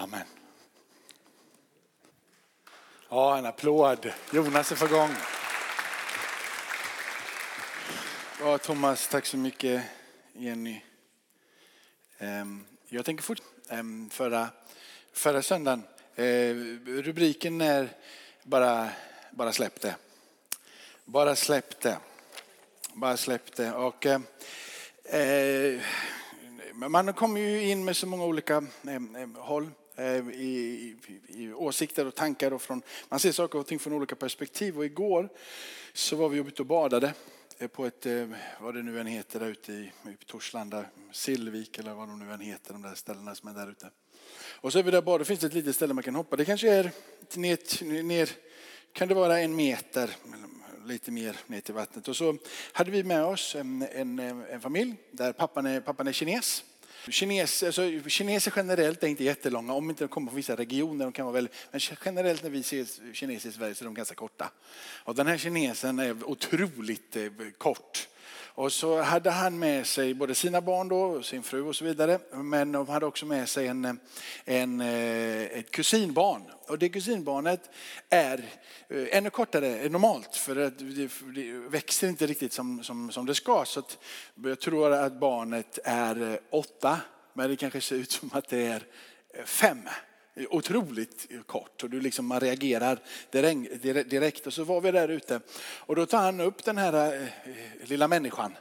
Amen. Ja, en applåd. Jonas är för gång. Ja, Thomas, tack så mycket. Jenny. Ehm, jag tänker fort ehm, förra, förra söndagen, eh, rubriken är bara, bara släpp det. Bara släpp det. Bara släpp det. Och, eh, eh man kommer ju in med så många olika eh, eh håll. Eh, I, i, åsikter och tankar. Och från, man ser saker och ting från olika perspektiv. Och igår så var vi ute och badade eh, på ett, eh, vad det nu än heter, där ute i, i Torslanda, Sillvik eller vad de nu än heter, de där ställena som är där ute. Och så är vi där bara, det finns ett litet ställe man kan hoppa. Det kanske är ner, ner kan det vara en meter, lite mer ner till vattnet. Och så hade vi med oss en, en, en familj där pappan är, pappan är kines. Kineser, alltså, kineser generellt är inte jättelånga, om inte de kommer från vissa regioner. De kan vara väldigt, men generellt när vi ser kineser i Sverige så är de ganska korta. Och den här kinesen är otroligt eh, kort. Och så hade han med sig både sina barn då, sin fru och så vidare. Men de hade också med sig en, en, eh, ett kusinbarn. Och det kusinbarnet är eh, ännu kortare än normalt för att det, växer inte riktigt som, som, som det ska. Så jag tror att barnet är eh, åtta, men det kanske ser ut som att det är fem otroligt kort och du liksom, man reagerar direkt. Och så var vi där ute och då tar han upp den här eh, lilla människan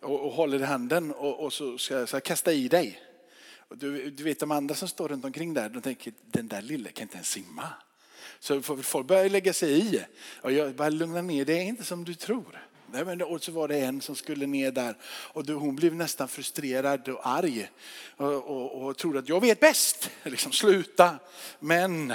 och, och håller i handen och, och så ska jag kasta i dig. Och du, du, vet de andra som står runt omkring där, de tänker den där lille kan inte ens simma. Så folk börjar lägga sig i. Och jag bara lugna ner det är inte som du tror. Nej, men, och så var det en som skulle ner där och hon blev nästan frustrerad och arg och, och, och trodde att jag vet bäst. Liksom, sluta. Men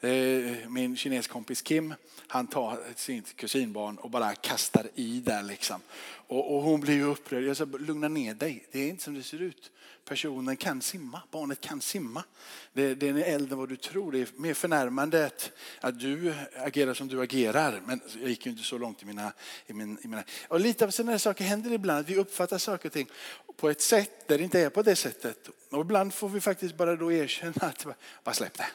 Eh, min kineskompis Kim, han tar sitt kusinbarn och bara kastar i där liksom. Och, och hon blir ju upprörd. Jag sa, lugna ner dig. Det är inte som det ser ut. Personen kan simma. Barnet kan simma. Det, det är äldre än vad du tror. Det är mer förnärmande att, att du agerar som du agerar. Men jag gick ju inte så långt i mina... I min, i mina och lite av sådana här saker händer ibland. Att vi uppfattar saker och ting på ett sätt där det inte är på det sättet. Och ibland får vi faktiskt bara då erkänna att, bara släpp det.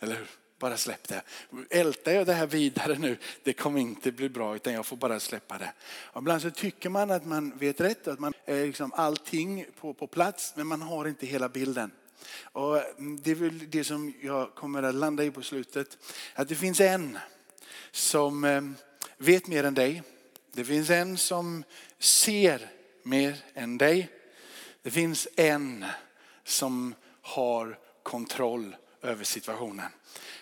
Eller hur? Bara släpp det. Ältar jag det här vidare nu, det kommer inte bli bra utan jag får bara släppa det. Och ibland så tycker man att man vet rätt, att man är liksom allting på, på plats men man har inte hela bilden. Och mm, det är väl det som jag kommer att landa i på slutet. Att det finns en som ehm, vet mer än dig. Det finns en som ser mer än dig. Det finns en som har kontroll över situationen.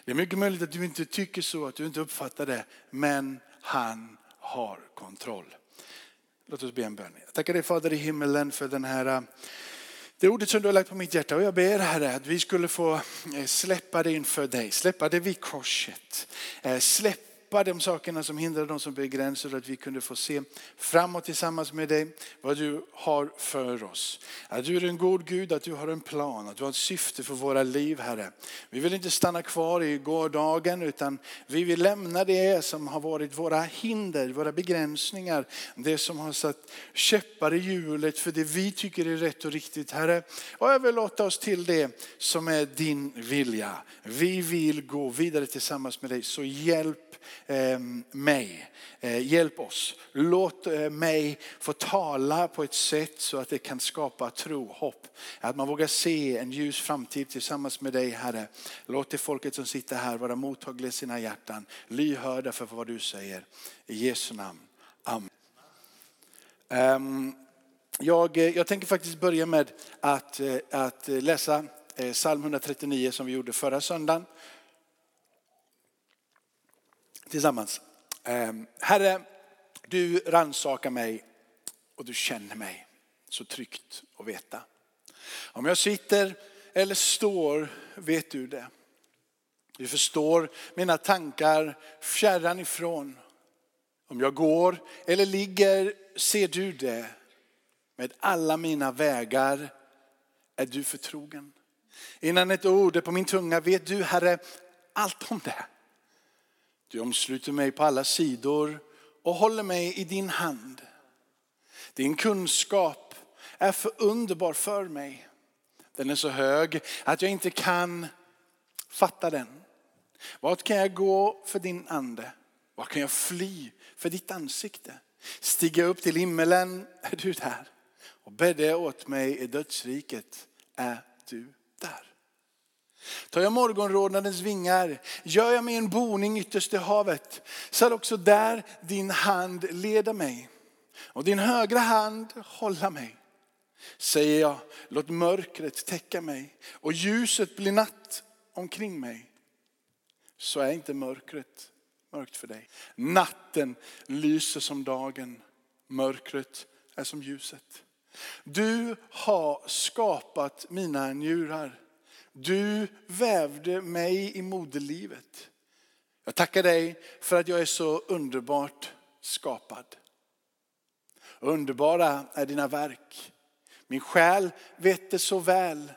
Det är mycket möjligt att du inte tycker så, att du inte uppfattar det, men han har kontroll. Låt oss be en bön. Jag tackar dig Fader i himmelen för den här eh, det ordet som du har lagt på mitt hjärta och jag ber Herre att vi skulle få eh, släppa det inför dig, släppa det vid korset. Eh, släppa släppa de sakerna som hindrar de som begränsar att vi kunde få se framåt tillsammans med dig vad du har för oss. Att du är en god Gud, att du har en plan, att du har ett syfte för våra liv Herre. Vi vill inte stanna kvar i gårdagen utan vi vill lämna det som har varit våra hinder, våra begränsningar. Det som har satt käppar i hjulet för det vi tycker är rätt och riktigt Herre. Och överlåta oss till det som är din vilja. Vi vill gå vidare tillsammans med dig så hjälp Ehm, mig. Eh, hjälp oss. Låt eh, mig få tala på ett sätt så att det kan skapa tro, hopp. Att man vågar se en ljus framtid tillsammans med dig Herre. Låt det folket som sitter här vara mottagliga i sina hjärtan. Lyhörda för vad du säger. I Jesu namn. Amen. Ehm, jag, eh, jag tänker faktiskt börja med att, att läsa psalm 139 som vi gjorde förra söndagen tillsammans. Ehm, Herre, du ransakar mig och du känner mig så tryggt att veta. Om jag sitter eller står vet du det. Du förstår mina tankar fjärran ifrån. Om jag går eller ligger ser du det. Med alla mina vägar är du förtrogen. Innan ett ord är på min tunga vet du Herre allt om det. Du omsluter mig på alla sidor och håller mig i din hand. Din kunskap är för underbar för mig. Den är så hög att jag inte kan Fatta den. Vart kan jag gå för din ande? Vart kan jag fly för ditt ansikte? Stiga upp till himmelen, är du där? Och bädde åt mig i dödsriket, är du där? Tar jag morgonrodnadens vingar, gör jag mig en boning ytterst i havet, så också där din hand leda mig och din högra hand hålla mig. Säger jag, låt mörkret täcka mig och ljuset bli natt omkring mig. Så är inte mörkret mörkt för dig. Natten lyser som dagen, mörkret är som ljuset. Du har skapat mina njurar. Du vävde mig i moderlivet. Jag tackar dig för att jag är så underbart skapad. Underbara är dina verk. Min själ vet det så väl.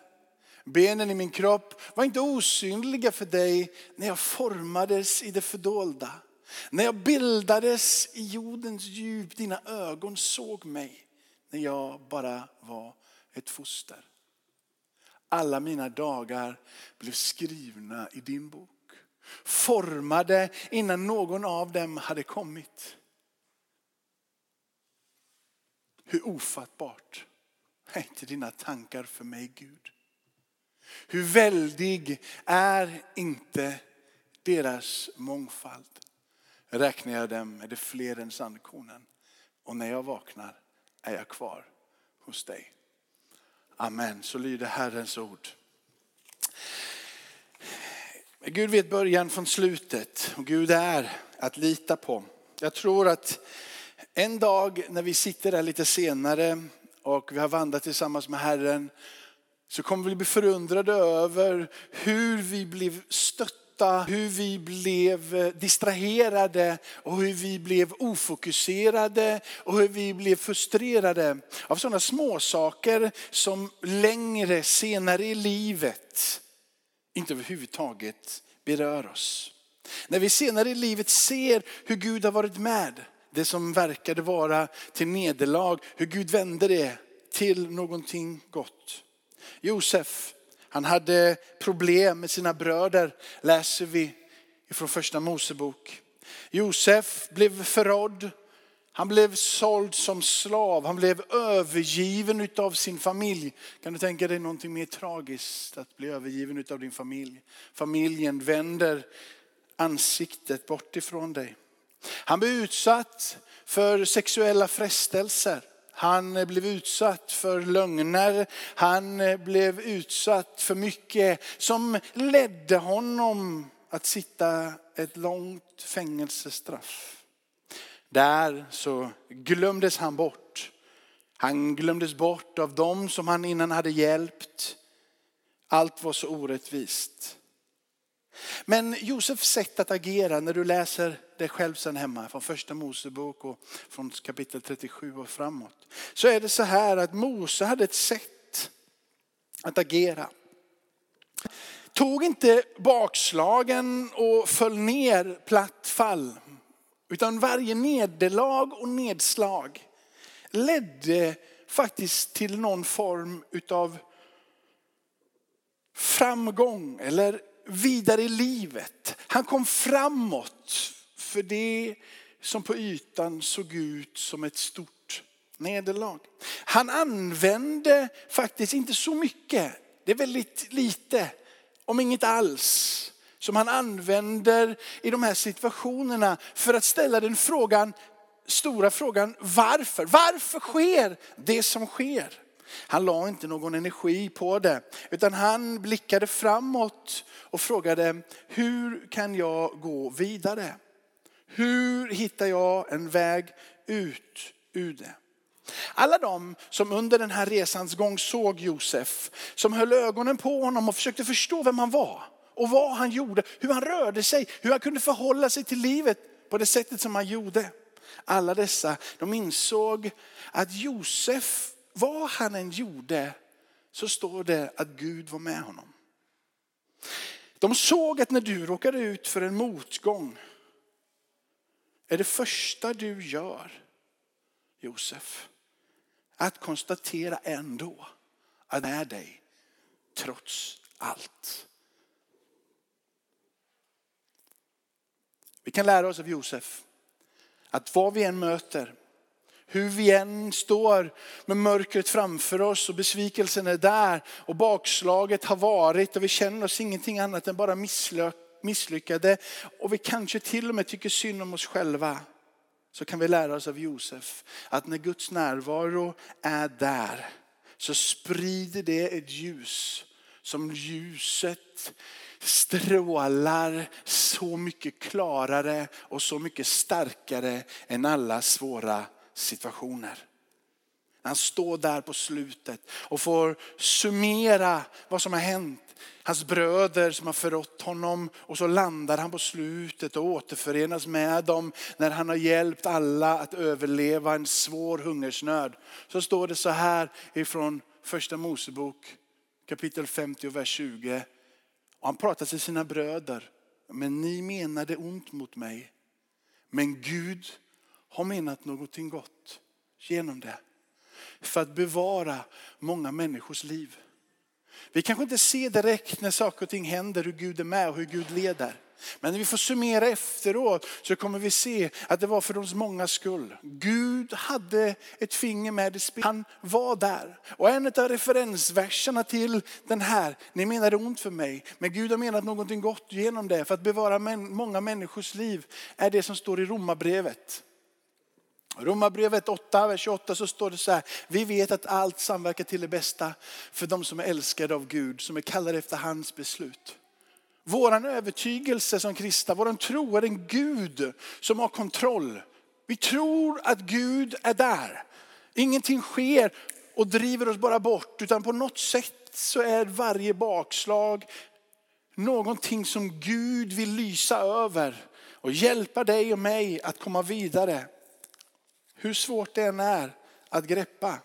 Benen i min kropp var inte osynliga för dig när jag formades i det fördolda. När jag bildades i jordens djup, dina ögon såg mig när jag bara var ett foster. Alla mina dagar blev skrivna i din bok. Formade innan någon av dem hade kommit. Hur ofattbart är inte dina tankar för mig Gud? Hur väldig är inte deras mångfald? Räknar jag dem är det fler än sandkornen. Och när jag vaknar är jag kvar hos dig. Amen, så lyder Herrens ord. Gud vet början från slutet och Gud är att lita på. Jag tror att en dag när vi sitter där lite senare och vi har vandrat tillsammans med Herren så kommer vi bli förundrade över hur vi blev stötta, hur vi blev eh, distraherade och hur vi blev ofokuserade och hur vi blev frustrerade av sådana småsaker som längre senare i livet inte överhuvudtaget berör oss. När vi senare i livet ser hur Gud har varit med, det som verkade vara till nederlag, hur Gud vände det till någonting gott. Josef, han hade problem med sina bröder, läser vi från första Mosebok. Josef blev förrådd, han blev såld som slav, han blev övergiven av sin familj. Kan du tänka dig någonting mer tragiskt att bli övergiven av din familj? Familjen vänder ansiktet bort ifrån dig. Han blev utsatt för sexuella frestelser. Han blev utsatt för lögner. Han blev utsatt för mycket som ledde honom att sitta ett långt fängelsestraff. Där så glömdes han bort. Han glömdes bort av dem som han innan hade hjälpt. Allt var så orättvist. Men Josefs sätt att agera när du läser det själv sen hemma från första Mosebok och från kapitel 37 och framåt. Så är det så här att Mose hade ett sätt att agera. Tog inte bakslagen och föll ner platt fall. Utan varje nederlag och nedslag ledde faktiskt till någon form utav framgång eller vidare i livet. Han kom framåt för det som på ytan såg ut som ett stort nederlag. Han använde faktiskt inte så mycket, det är väldigt lite, om inget alls, som han använder i de här situationerna för att ställa den frågan, stora frågan varför? Varför sker det som sker? Han la inte någon energi på det, utan han blickade framåt och frågade, hur kan jag gå vidare? Hur hittar jag en väg ut ur det? Alla de som under den här resans gång såg Josef, som höll ögonen på honom och försökte förstå vem han var och vad han gjorde, hur han rörde sig, hur han kunde förhålla sig till livet på det sättet som han gjorde. Alla dessa, de insåg att Josef, vad han än gjorde, så står det att Gud var med honom. De såg att när du råkade ut för en motgång, är det första du gör, Josef, att konstatera ändå att han är dig trots allt. Vi kan lära oss av Josef att vad vi än möter, hur vi än står med mörkret framför oss och besvikelsen är där och bakslaget har varit och vi känner oss ingenting annat än bara misslyckade och vi kanske till och med tycker synd om oss själva. Så kan vi lära oss av Josef att när Guds närvaro är där så sprider det ett ljus som ljuset strålar så mycket klarare och så mycket starkare än alla svåra situationer. Han står där på slutet och får summera vad som har hänt. Hans bröder som har förrått honom och så landar han på slutet och återförenas med dem när han har hjälpt alla att överleva en svår hungersnöd. Så står det så här ifrån första Mosebok kapitel 50 vers 20. Och han pratar till sina bröder. Men ni menade ont mot mig. Men Gud har menat någonting gott genom det. För att bevara många människors liv. Vi kanske inte ser direkt när saker och ting händer hur Gud är med och hur Gud leder. Men när vi får summera efteråt så kommer vi se att det var för de många skull. Gud hade ett finger med i spelet. Han var där. Och en av referensverserna till den här, ni menade ont för mig, men Gud har menat någonting gott genom det för att bevara många människors liv, är det som står i Romarbrevet. Romarbrevet 8, vers 28 så står det så här. Vi vet att allt samverkar till det bästa för de som är älskade av Gud, som är kallade efter hans beslut. Våran övertygelse som kristna, våran tro är en Gud som har kontroll. Vi tror att Gud är där. Ingenting sker och driver oss bara bort, utan på något sätt så är varje bakslag någonting som Gud vill lysa över och hjälpa dig och mig att komma vidare. Hur svårt det än är att greppa.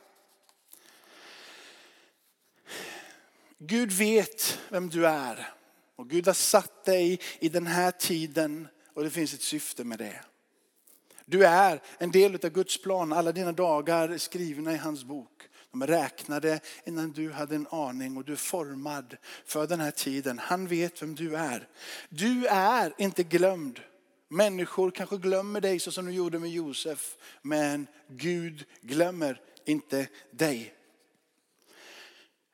Gud vet vem du är. Och Gud har satt dig i den här tiden och det finns ett syfte med det. Du är en del av Guds plan. Alla dina dagar är skrivna i hans bok. De är räknade innan du hade en aning och du är formad för den här tiden. Han vet vem du är. Du är inte glömd. Människor kanske glömmer dig så som de gjorde med Josef. Men Gud glömmer inte dig.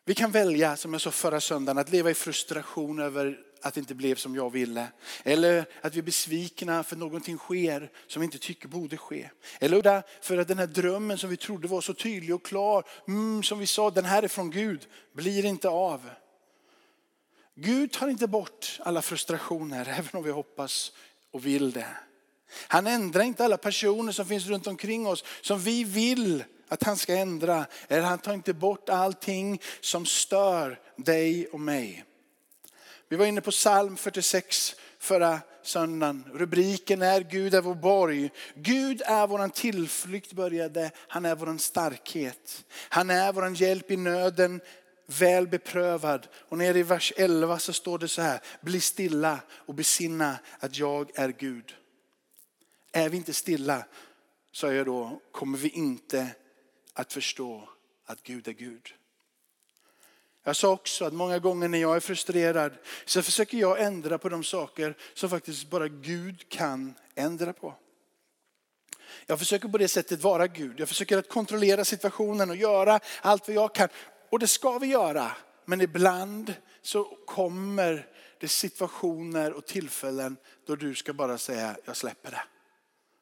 Vi kan välja, som jag sa förra söndagen, att leva i frustration över att det inte blev som jag ville. Eller att vi är besvikna för att någonting sker som vi inte tycker borde ske. Eller för att den här drömmen som vi trodde var så tydlig och klar, mm, som vi sa, den här är från Gud, blir inte av. Gud tar inte bort alla frustrationer, även om vi hoppas och vill det. Han ändrar inte alla personer som finns runt omkring oss som vi vill att han ska ändra. Eller han tar inte bort allting som stör dig och mig. Vi var inne på psalm 46 förra söndagen. Rubriken är Gud är vår borg. Gud är våran tillflykt började. Han är våran starkhet. Han är våran hjälp i nöden väl beprövad. Och nere i vers 11 så står det så här, bli stilla och besinna att jag är Gud. Är vi inte stilla, sa jag då, kommer vi inte att förstå att Gud är Gud. Jag sa också att många gånger när jag är frustrerad så försöker jag ändra på de saker som faktiskt bara Gud kan ändra på. Jag försöker på det sättet vara Gud. Jag försöker att kontrollera situationen och göra allt vad jag kan. Och det ska vi göra. Men ibland så kommer det situationer och tillfällen då du ska bara säga, jag släpper det.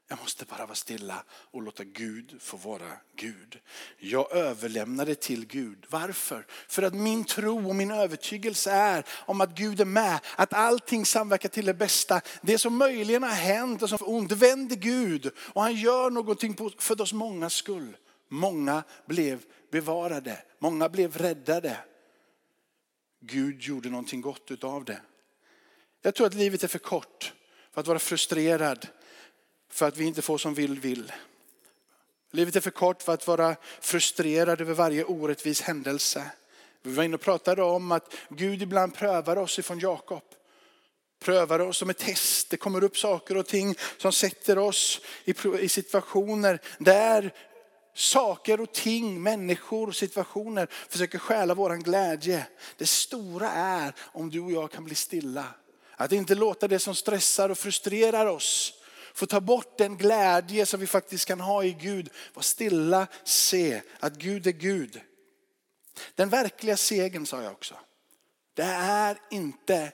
Jag måste bara vara stilla och låta Gud få vara Gud. Jag överlämnar det till Gud. Varför? För att min tro och min övertygelse är om att Gud är med. Att allting samverkar till det bästa. Det som möjligen har hänt och som är ont vänder Gud. Och han gör någonting för oss många skull. Många blev bevarade. Många blev räddade. Gud gjorde någonting gott utav det. Jag tror att livet är för kort för att vara frustrerad för att vi inte får som vi vill. Livet är för kort för att vara frustrerad över varje orättvis händelse. Vi var inne och pratade om att Gud ibland prövar oss ifrån Jakob. Prövar oss som ett test. Det kommer upp saker och ting som sätter oss i situationer där saker och ting, människor och situationer försöker stjäla våran glädje. Det stora är om du och jag kan bli stilla Att inte låta det som stressar och frustrerar oss få ta bort den glädje som vi faktiskt kan ha i Gud. Var stilla, se att Gud är Gud. Den verkliga segern sa jag också. Det är inte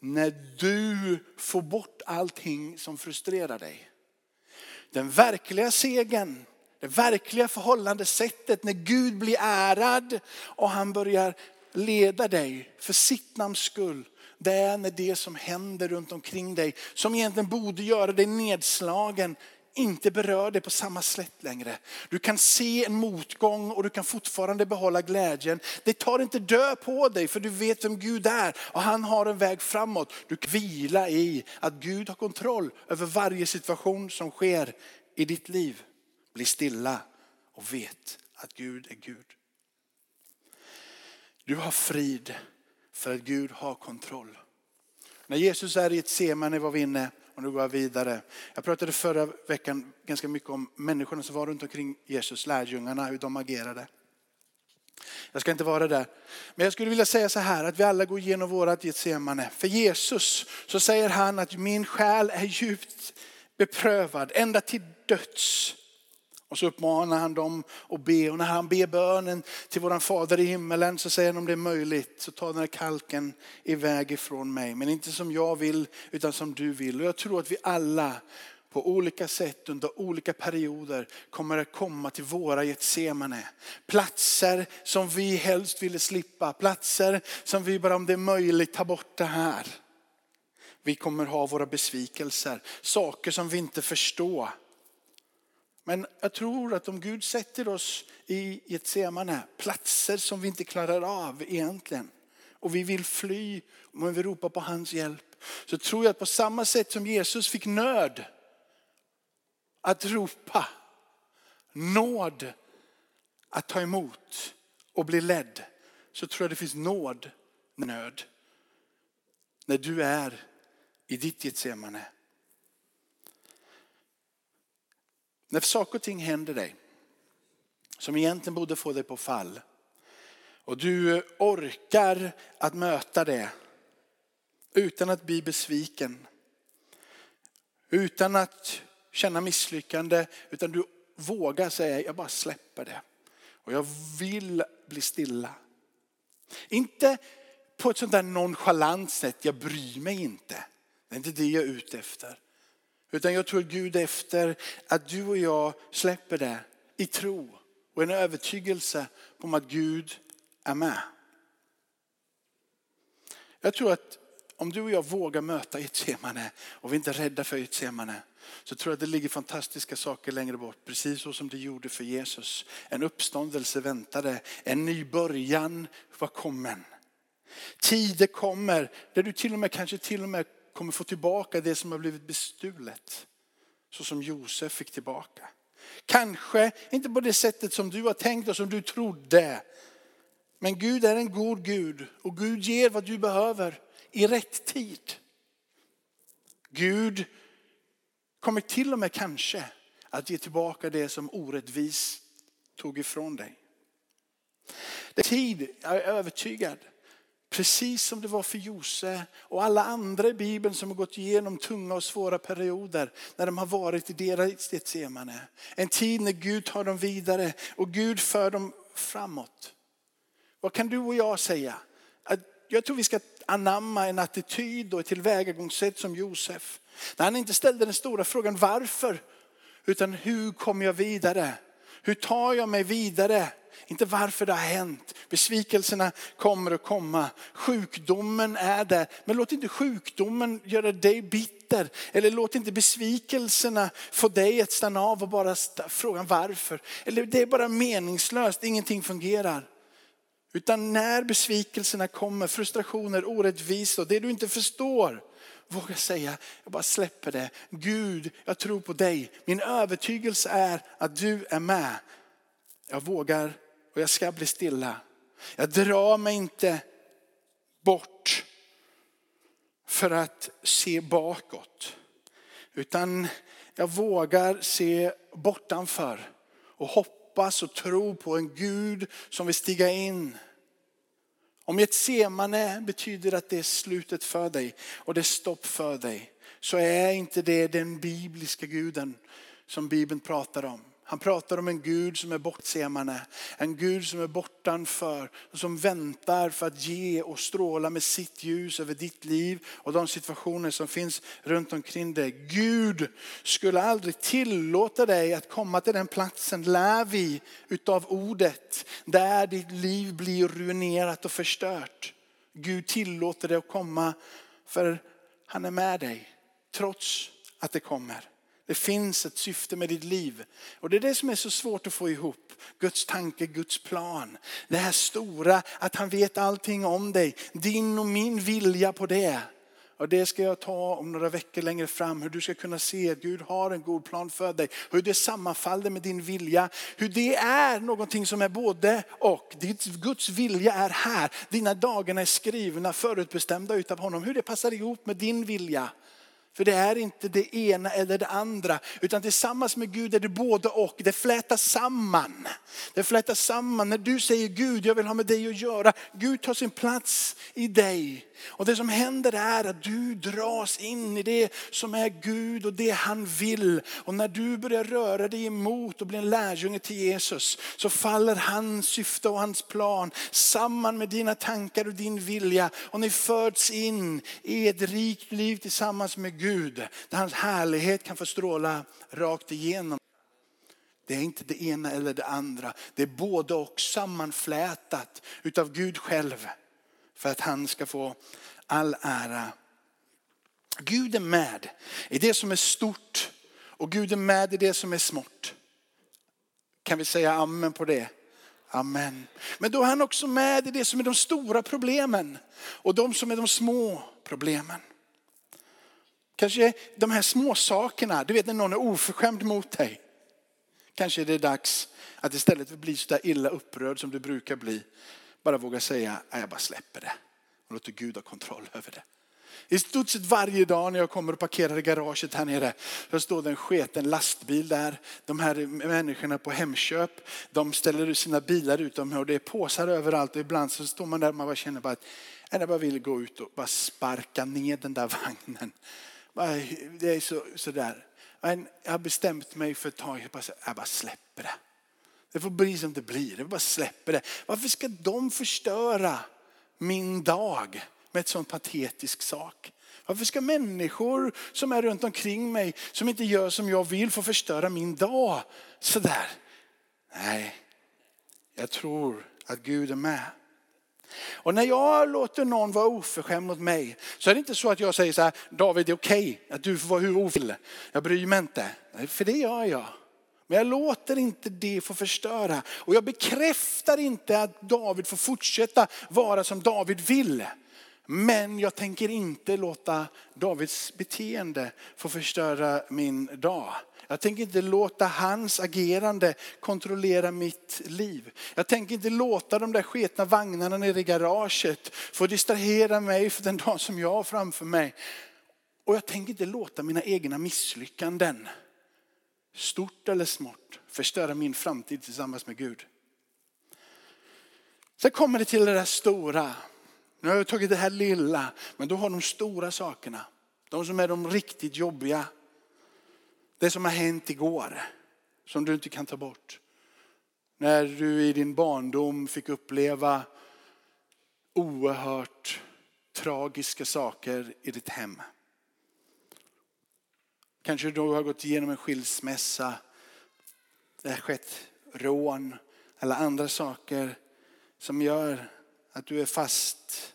när du får bort allting som frustrerar dig. Den verkliga segern, det verkliga förhållandesättet när Gud blir ärad och han börjar leda dig för sitt namns skull. Det är när det som händer runt omkring dig, som egentligen borde göra dig nedslagen, inte berör dig på samma sätt längre. Du kan se en motgång och du kan fortfarande behålla glädjen. Det tar inte död på dig för du vet vem Gud är och han har en väg framåt. Du kan vila i att Gud har kontroll över varje situation som sker i ditt liv. Bli stilla och vet att Gud är Gud. Du har frid för att Gud har kontroll. När Jesus är i ett semane var vi inne och nu går jag vidare. Jag pratade förra veckan ganska mycket om människorna som var runt omkring Jesus, lärjungarna, hur de agerade. Jag ska inte vara där. Men jag skulle vilja säga så här att vi alla går igenom vårat Getsemane. För Jesus så säger han att min själ är djupt beprövad ända till döds. Och så uppmanar han dem att be och när han ber bönen till våran fader i himmelen så säger han om det är möjligt så ta den här kalken iväg ifrån mig. Men inte som jag vill utan som du vill. Och jag tror att vi alla på olika sätt under olika perioder kommer att komma till våra Getsemane. Platser som vi helst ville slippa, platser som vi bara om det är möjligt tar bort det här. Vi kommer ha våra besvikelser, saker som vi inte förstår. Men jag tror att om Gud sätter oss i ett semane, platser som vi inte klarar av egentligen, och vi vill fly, men vi ropar på hans hjälp, så tror jag att på samma sätt som Jesus fick nöd att ropa, nåd att ta emot och bli ledd, så tror jag det finns nåd, nöd, när du är i ditt Getsemane. När saker och ting händer dig som egentligen borde få dig på fall och du orkar att möta det utan att bli besviken, utan att känna misslyckande, utan du vågar säga jag bara släpper det och jag vill bli stilla. Inte på ett sånt där nonchalant sätt, jag bryr mig inte. Det är inte det jag är ute efter. Utan jag tror Gud efter att du och jag släpper det i tro och en övertygelse om att Gud är med. Jag tror att om du och jag vågar möta Getsemane och vi inte är rädda för Getsemane så tror jag att det ligger fantastiska saker längre bort. Precis så som det gjorde för Jesus. En uppståndelse väntade, en ny början var kommen. Tider kommer där du till och med kanske till och med kommer få tillbaka det som har blivit bestulet. Så som Josef fick tillbaka. Kanske inte på det sättet som du har tänkt och som du trodde. Men Gud är en god Gud och Gud ger vad du behöver i rätt tid. Gud kommer till och med kanske att ge tillbaka det som orättvis tog ifrån dig. Det är tid, jag är övertygad, Precis som det var för Jose och alla andra i Bibeln som har gått igenom tunga och svåra perioder när de har varit i deras Getsemane. En tid när Gud tar dem vidare och Gud för dem framåt. Vad kan du och jag säga? Jag tror vi ska anamma en attityd och ett tillvägagångssätt som Josef. När han inte ställde den stora frågan varför, utan hur kommer jag vidare? Hur tar jag mig vidare? Inte varför det har hänt. Besvikelserna kommer att komma. Sjukdomen är där. Men låt inte sjukdomen göra dig bitter. Eller låt inte besvikelserna få dig att stanna av och bara fråga varför. Eller det är bara meningslöst, ingenting fungerar. Utan när besvikelserna kommer, frustrationer, orättvisor, det du inte förstår. Våga säga, jag bara släpper det. Gud, jag tror på dig. Min övertygelse är att du är med. Jag vågar och jag ska bli stilla. Jag drar mig inte bort för att se bakåt. Utan jag vågar se bortanför och hoppas och tro på en Gud som vill stiga in Om ett semane betyder att det är slutet för dig och det är stopp för dig, så är inte det den bibliska guden som Bibeln pratar om. Han pratar om en Gud som är bortsemande, en Gud som är bortanför och som väntar för att ge och stråla med sitt ljus över ditt liv och de situationer som finns runt omkring dig. Gud skulle aldrig tillåta dig att komma till den platsen, lär vi utav ordet, där ditt liv blir ruinerat och förstört. Gud tillåter dig att komma för han är med dig trots att det kommer. Det finns ett syfte med ditt liv. Och det är det som är så svårt att få ihop. Guds tanke, Guds plan. Det här stora, att han vet allting om dig. Din och min vilja på det. Och det ska jag ta om några veckor längre fram. Hur du ska kunna se att Gud har en god plan för dig. Hur det sammanfaller med din vilja. Hur det är någonting som är både och. Guds vilja är här. Dina dagar är skrivna, förutbestämda utav honom. Hur det passar ihop med din vilja. För det är inte det ena eller det andra, utan tillsammans med Gud är det både och. Det flätas samman. Det flätas samman. När du säger Gud, jag vill ha med dig att göra. Gud tar sin plats i dig. Och det som händer är att du dras in i det som är Gud och det han vill. Och när du börjar röra dig emot och blir en lärjunge till Jesus så faller hans syfte och hans plan samman med dina tankar och din vilja. Och ni föds in i ett rikt liv tillsammans med Gud. Där hans härlighet kan få stråla rakt igenom. Det är inte det ena eller det andra. Det är både och sammanflätat utav Gud själv för att han ska få all ära. Gud är med i det som är stort och Gud är med i det som är smått. Kan vi säga amen på det? Amen. Men då är han också med i det som är de stora problemen och de som är de små problemen. Kanske de här små sakerna, du vet när någon är oförskämd mot dig. Kanske är det dags att istället för att bli så där illa upprörd som du brukar bli, bara våga säga, jag bara släpper det. Och låter Gud ha kontroll över det. I stort sett varje dag när jag kommer och parkerar i garaget här nere, så står det en sketen lastbil där. De här människorna på Hemköp, de ställer ut sina bilar utomhus. och det är påsar överallt och ibland så står man där och man bara känner bara att jag bara vill gå ut och bara sparka ner den där vagnen. Det är så, sådär. Men jag har bestämt mig för ett tag, jag bara, jag bara släpper det. Det får bli som det blir, det bara släpper det. Varför ska de förstöra min dag med ett sånt patetisk sak? Varför ska människor som är runt omkring mig, som inte gör som jag vill, få förstöra min dag sådär? Nej, jag tror att Gud är med. Och när jag låter någon vara oförskämd mot mig så är det inte så att jag säger så här, David det är okej okay att du får vara hur ofil. Jag bryr mig inte. För det gör jag. Men jag låter inte det få förstöra. Och jag bekräftar inte att David får fortsätta vara som David vill. Men jag tänker inte låta Davids beteende få förstöra min dag. Jag tänker inte låta hans agerande kontrollera mitt liv. Jag tänker inte låta de där sketna vagnarna nere i garaget få distrahera mig för den dag som jag har framför mig. Och jag tänker inte låta mina egna misslyckanden, stort eller smått, förstöra min framtid tillsammans med Gud. Sen kommer det till det där stora. Nu har jag tagit det här lilla, men då har de stora sakerna. De som är de riktigt jobbiga. Det som har hänt igår, som du inte kan ta bort. När du i din barndom fick uppleva oerhört tragiska saker i ditt hem. Kanske du har gått igenom en skilsmässa, det har skett rån eller andra saker som gör att du är fast.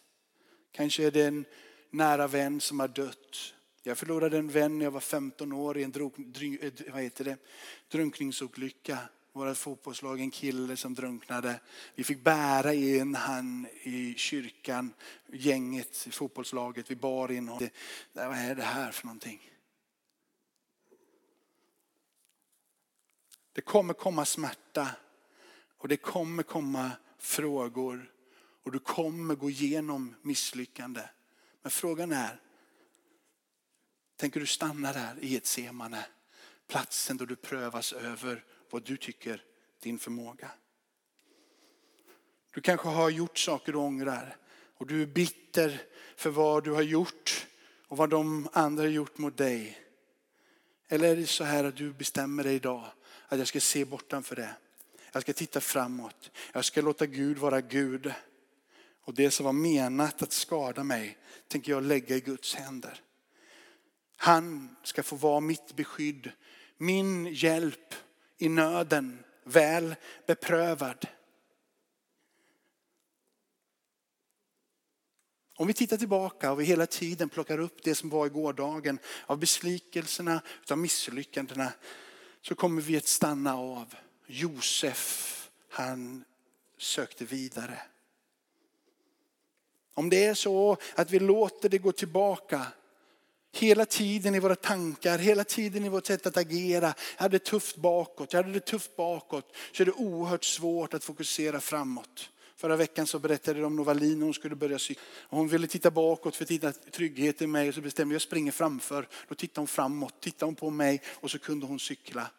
Kanske är det en nära vän som har dött. Jag förlorade en vän när jag var 15 år i en eh, vad heter det, drunkningsolycka. Vårt fotbollslag, en kille som drunknade. Vi fick bära in han i kyrkan, gänget i fotbollslaget. Vi bar in honom. Vad är det här för någonting? Det kommer komma smärta och det kommer komma frågor och du kommer gå igenom misslyckande. Men frågan är, Tänker du stanna där i ett semane? Platsen då du prövas över vad du tycker din förmåga. Du kanske har gjort saker du ångrar och du är bitter för vad du har gjort och vad de andra har gjort mot dig. Eller är det så här att du bestämmer dig idag att jag ska se bortanför det. Jag ska titta framåt. Jag ska låta Gud vara Gud. Och det som var menat att skada mig tänker jag lägga i Guds händer. Han ska få vara mitt beskydd, min hjälp i nöden, väl beprövad. Om vi tittar tillbaka och vi hela tiden plockar upp det som var i gårdagen av besvikelserna, av misslyckandena, så kommer vi att stanna av. Josef, han sökte vidare. Om det är så att vi låter det gå tillbaka hela tiden i våra tankar, hela tiden i vårt sätt att agera. Jag hade det tufft bakåt, jag hade det tufft bakåt. Så är det oerhört svårt att fokusera framåt. Förra veckan så berättade de om Novalin, hon skulle börja cykla. Hon ville titta bakåt för att hitta trygghet i mig och så bestämde jag springer framför. Då tittade hon framåt, tittade hon på mig och så kunde hon cykla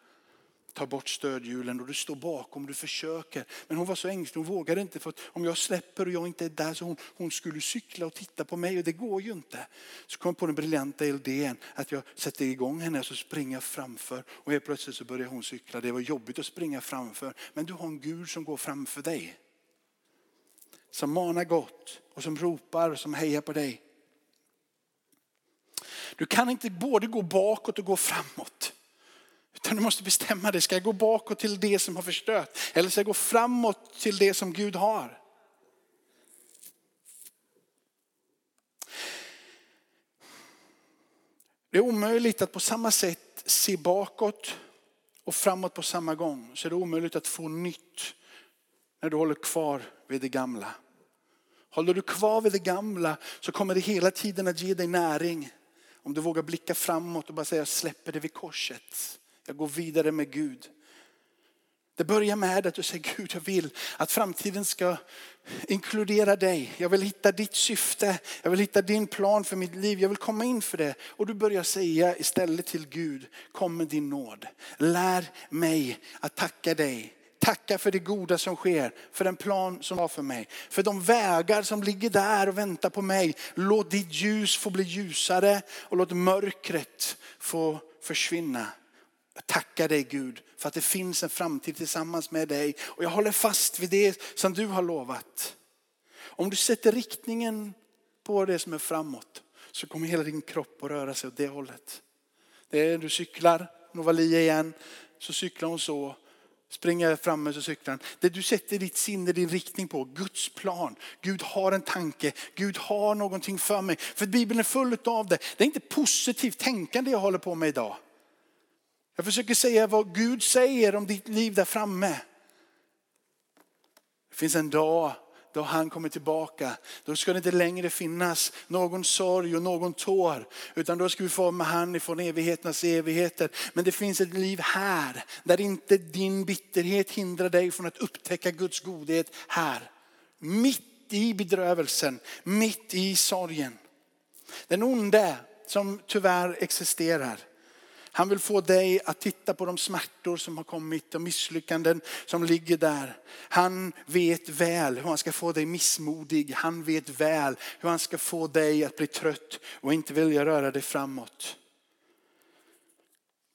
ta bort stödhjulen och du står bakom, du försöker. Men hon var så ängslig, hon vågade inte för att om jag släpper och jag inte är där så hon, hon skulle cykla och titta på mig och det går ju inte. Så kom jag på den briljanta idén att jag sätter igång henne och så springer jag framför och helt plötsligt så börjar hon cykla. Det var jobbigt att springa framför men du har en Gud som går framför dig. Som manar gott och som ropar och som hejar på dig. Du kan inte både gå bakåt och gå framåt. Utan du måste bestämma dig. Ska jag gå bakåt till det som har förstört? Eller ska jag gå framåt till det som Gud har? Det är omöjligt att på samma sätt se bakåt och framåt på samma gång. Så är det omöjligt att få nytt när du håller kvar vid det gamla. Håller du kvar vid det gamla så kommer det hela tiden att ge dig näring. Om du vågar blicka framåt och bara säga jag släpper det vid korset. Jag går vidare med Gud. Det börjar med att du säger Gud jag vill att framtiden ska inkludera dig. Jag vill hitta ditt syfte. Jag vill hitta din plan för mitt liv. Jag vill komma in för det. Och du börjar säga istället till Gud, kom med din nåd. Lär mig att tacka dig. Tacka för det goda som sker, för den plan som har för mig. För de vägar som ligger där och väntar på mig. Låt ditt ljus få bli ljusare och låt mörkret få försvinna. Jag tackar dig Gud för att det finns en framtid tillsammans med dig. Och jag håller fast vid det som du har lovat. Om du sätter riktningen på det som är framåt så kommer hela din kropp att röra sig åt det hållet. Det är, du cyklar, Novalia igen, så cyklar hon så. Springer fram med cyklar. Det du sätter ditt sinne, din riktning på, Guds plan. Gud har en tanke, Gud har någonting för mig. För Bibeln är full av det. Det är inte positivt tänkande jag håller på med idag. Jag försöker säga vad Gud säger om ditt liv där framme. Det finns en dag då han kommer tillbaka. Då ska det inte längre finnas någon sorg och någon tår. Utan då ska vi få med han ifrån evigheternas evigheter. Men det finns ett liv här där inte din bitterhet hindrar dig från att upptäcka Guds godhet här. Mitt i bedrövelsen, mitt i sorgen. Den onde som tyvärr existerar han vill få dig att titta på de smärtor som har kommit och misslyckanden som ligger där. Han vet väl hur han ska få dig missmodig. Han vet väl hur han ska få dig att bli trött och inte vilja röra dig framåt.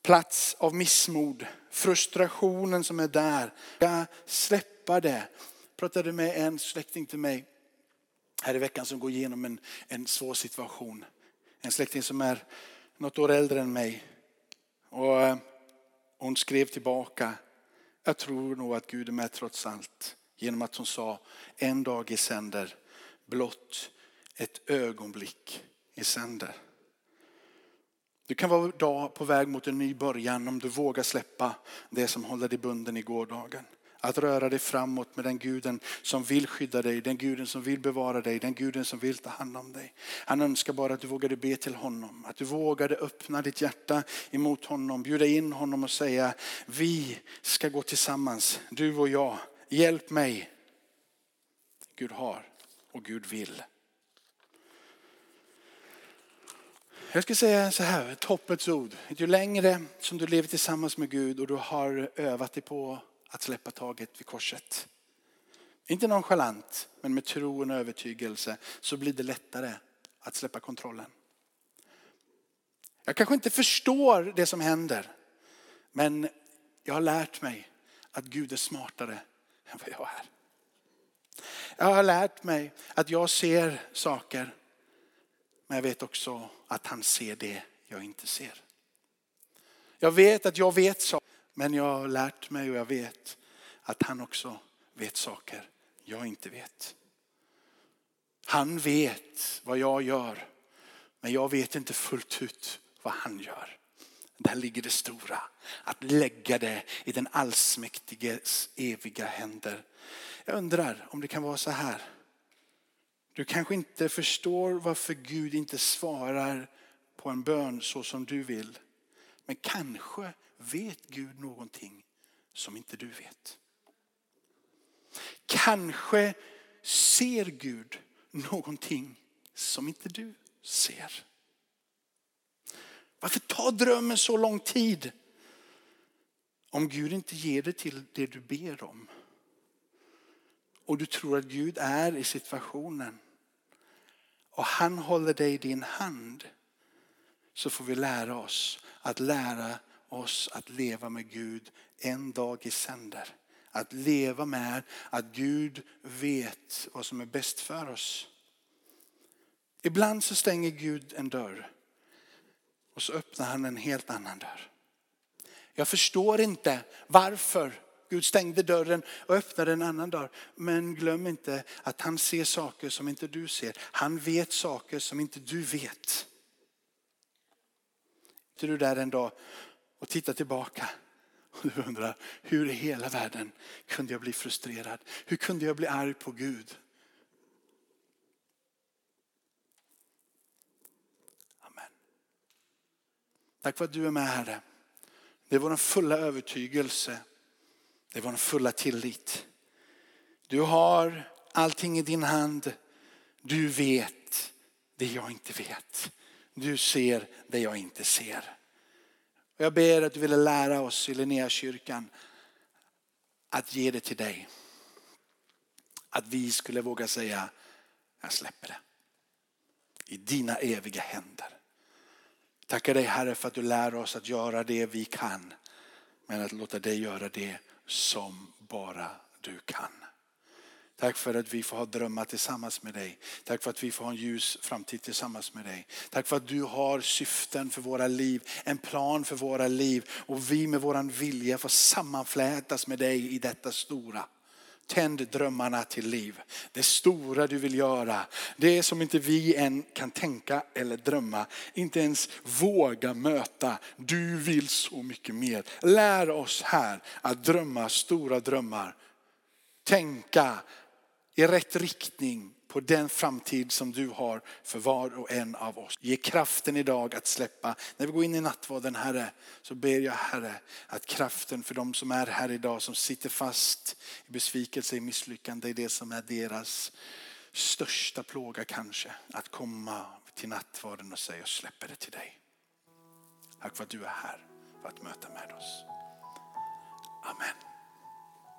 Plats av missmod, frustrationen som är där. Jag släppa det. Jag pratade med en släkting till mig här i veckan som går igenom en, en svår situation. En släkting som är något år äldre än mig. Och eh, hon skrev tillbaka, jag tror nog att Gud är med trots allt. Genom att hon sa, en dag i sänder, blott ett ögonblick i sänder. Du kan vara på väg mot en ny början om du vågar släppa det som håller dig bunden i gårdagen. Att röra dig framåt med den guden som vill skydda dig, den guden som vill bevara dig, den guden som vill ta hand om dig. Han önskar bara att du vågade be till honom, att du vågade öppna ditt hjärta emot honom, bjuda in honom och säga vi ska gå tillsammans, du och jag. Hjälp mig. Gud har och Gud vill. Jag ska säga så här, ett hoppets ord. Ju längre som du lever tillsammans med Gud och du har övat dig på att släppa taget vid korset. Inte nonchalant, men med tro och övertygelse så blir det lättare att släppa kontrollen. Jag kanske inte förstår det som händer, men jag har lärt mig att Gud är smartare än vad jag är. Jag har lärt mig att jag ser saker, men jag vet också att han ser det jag inte ser. Jag vet att jag vet saker, men jag har lärt mig och jag vet att han också vet saker jag inte vet. Han vet vad jag gör, men jag vet inte fullt ut vad han gör. Där ligger det stora, att lägga det i den allsmäktiges eviga händer. Jag undrar om det kan vara så här. Du kanske inte förstår varför Gud inte svarar på en bön så som du vill. Men kanske vet Gud någonting som inte du vet. Kanske ser Gud någonting som inte du ser. Varför tar drömmen så lång tid? Om Gud inte ger dig till det du ber om. Och du tror att Gud är i situationen. Och han håller dig i din hand. Så får vi lära oss att lära oss att leva med Gud en dag i sänder. Att leva med att Gud vet vad som är bäst för oss. Ibland så stänger Gud en dörr och så öppnar han en helt annan dörr. Jag förstår inte varför Gud stängde dörren och öppnade en annan dörr. Men glöm inte att han ser saker som inte du ser. Han vet saker som inte du vet. Är du där en dag och tittar tillbaka och du undrar hur i hela världen kunde jag bli frustrerad? Hur kunde jag bli arg på Gud? Amen. Tack för att du är med Herre. Det är vår fulla övertygelse. Det är vår fulla tillit. Du har allting i din hand. Du vet det jag inte vet. Du ser det jag inte ser. Och jag ber att du ville lära oss i Linnéakyrkan att ge det till dig. Att vi skulle våga säga, jag släpper det. I dina eviga händer. Tackar dig Herre för att du lär oss att göra det vi kan. Men att låta dig göra det som bara du kan. Tack för att vi får ha drömmar tillsammans med dig. Tack för att vi får ha en ljus framtid tillsammans med dig. Tack för att du har syften för våra liv, en plan för våra liv och vi med våran vilja får sammanflätas med dig i detta stora. Tänd drömmarna till liv. Det stora du vill göra. Det som inte vi än kan tänka eller drömma. Inte ens våga möta. Du vill så mycket mer. Lär oss här att drömma stora drömmar. Tänka i rätt riktning på den framtid som du har för var och en av oss. Ge kraften idag att släppa. När vi går in i nattvarden Herre så ber jag Herre att kraften för de som är här idag som sitter fast i besvikelse, i misslyckande, i det som är deras största plåga kanske. Att komma till nattvarden och säga jag släpper det till dig. Tack för att du är här för att möta med oss. Amen.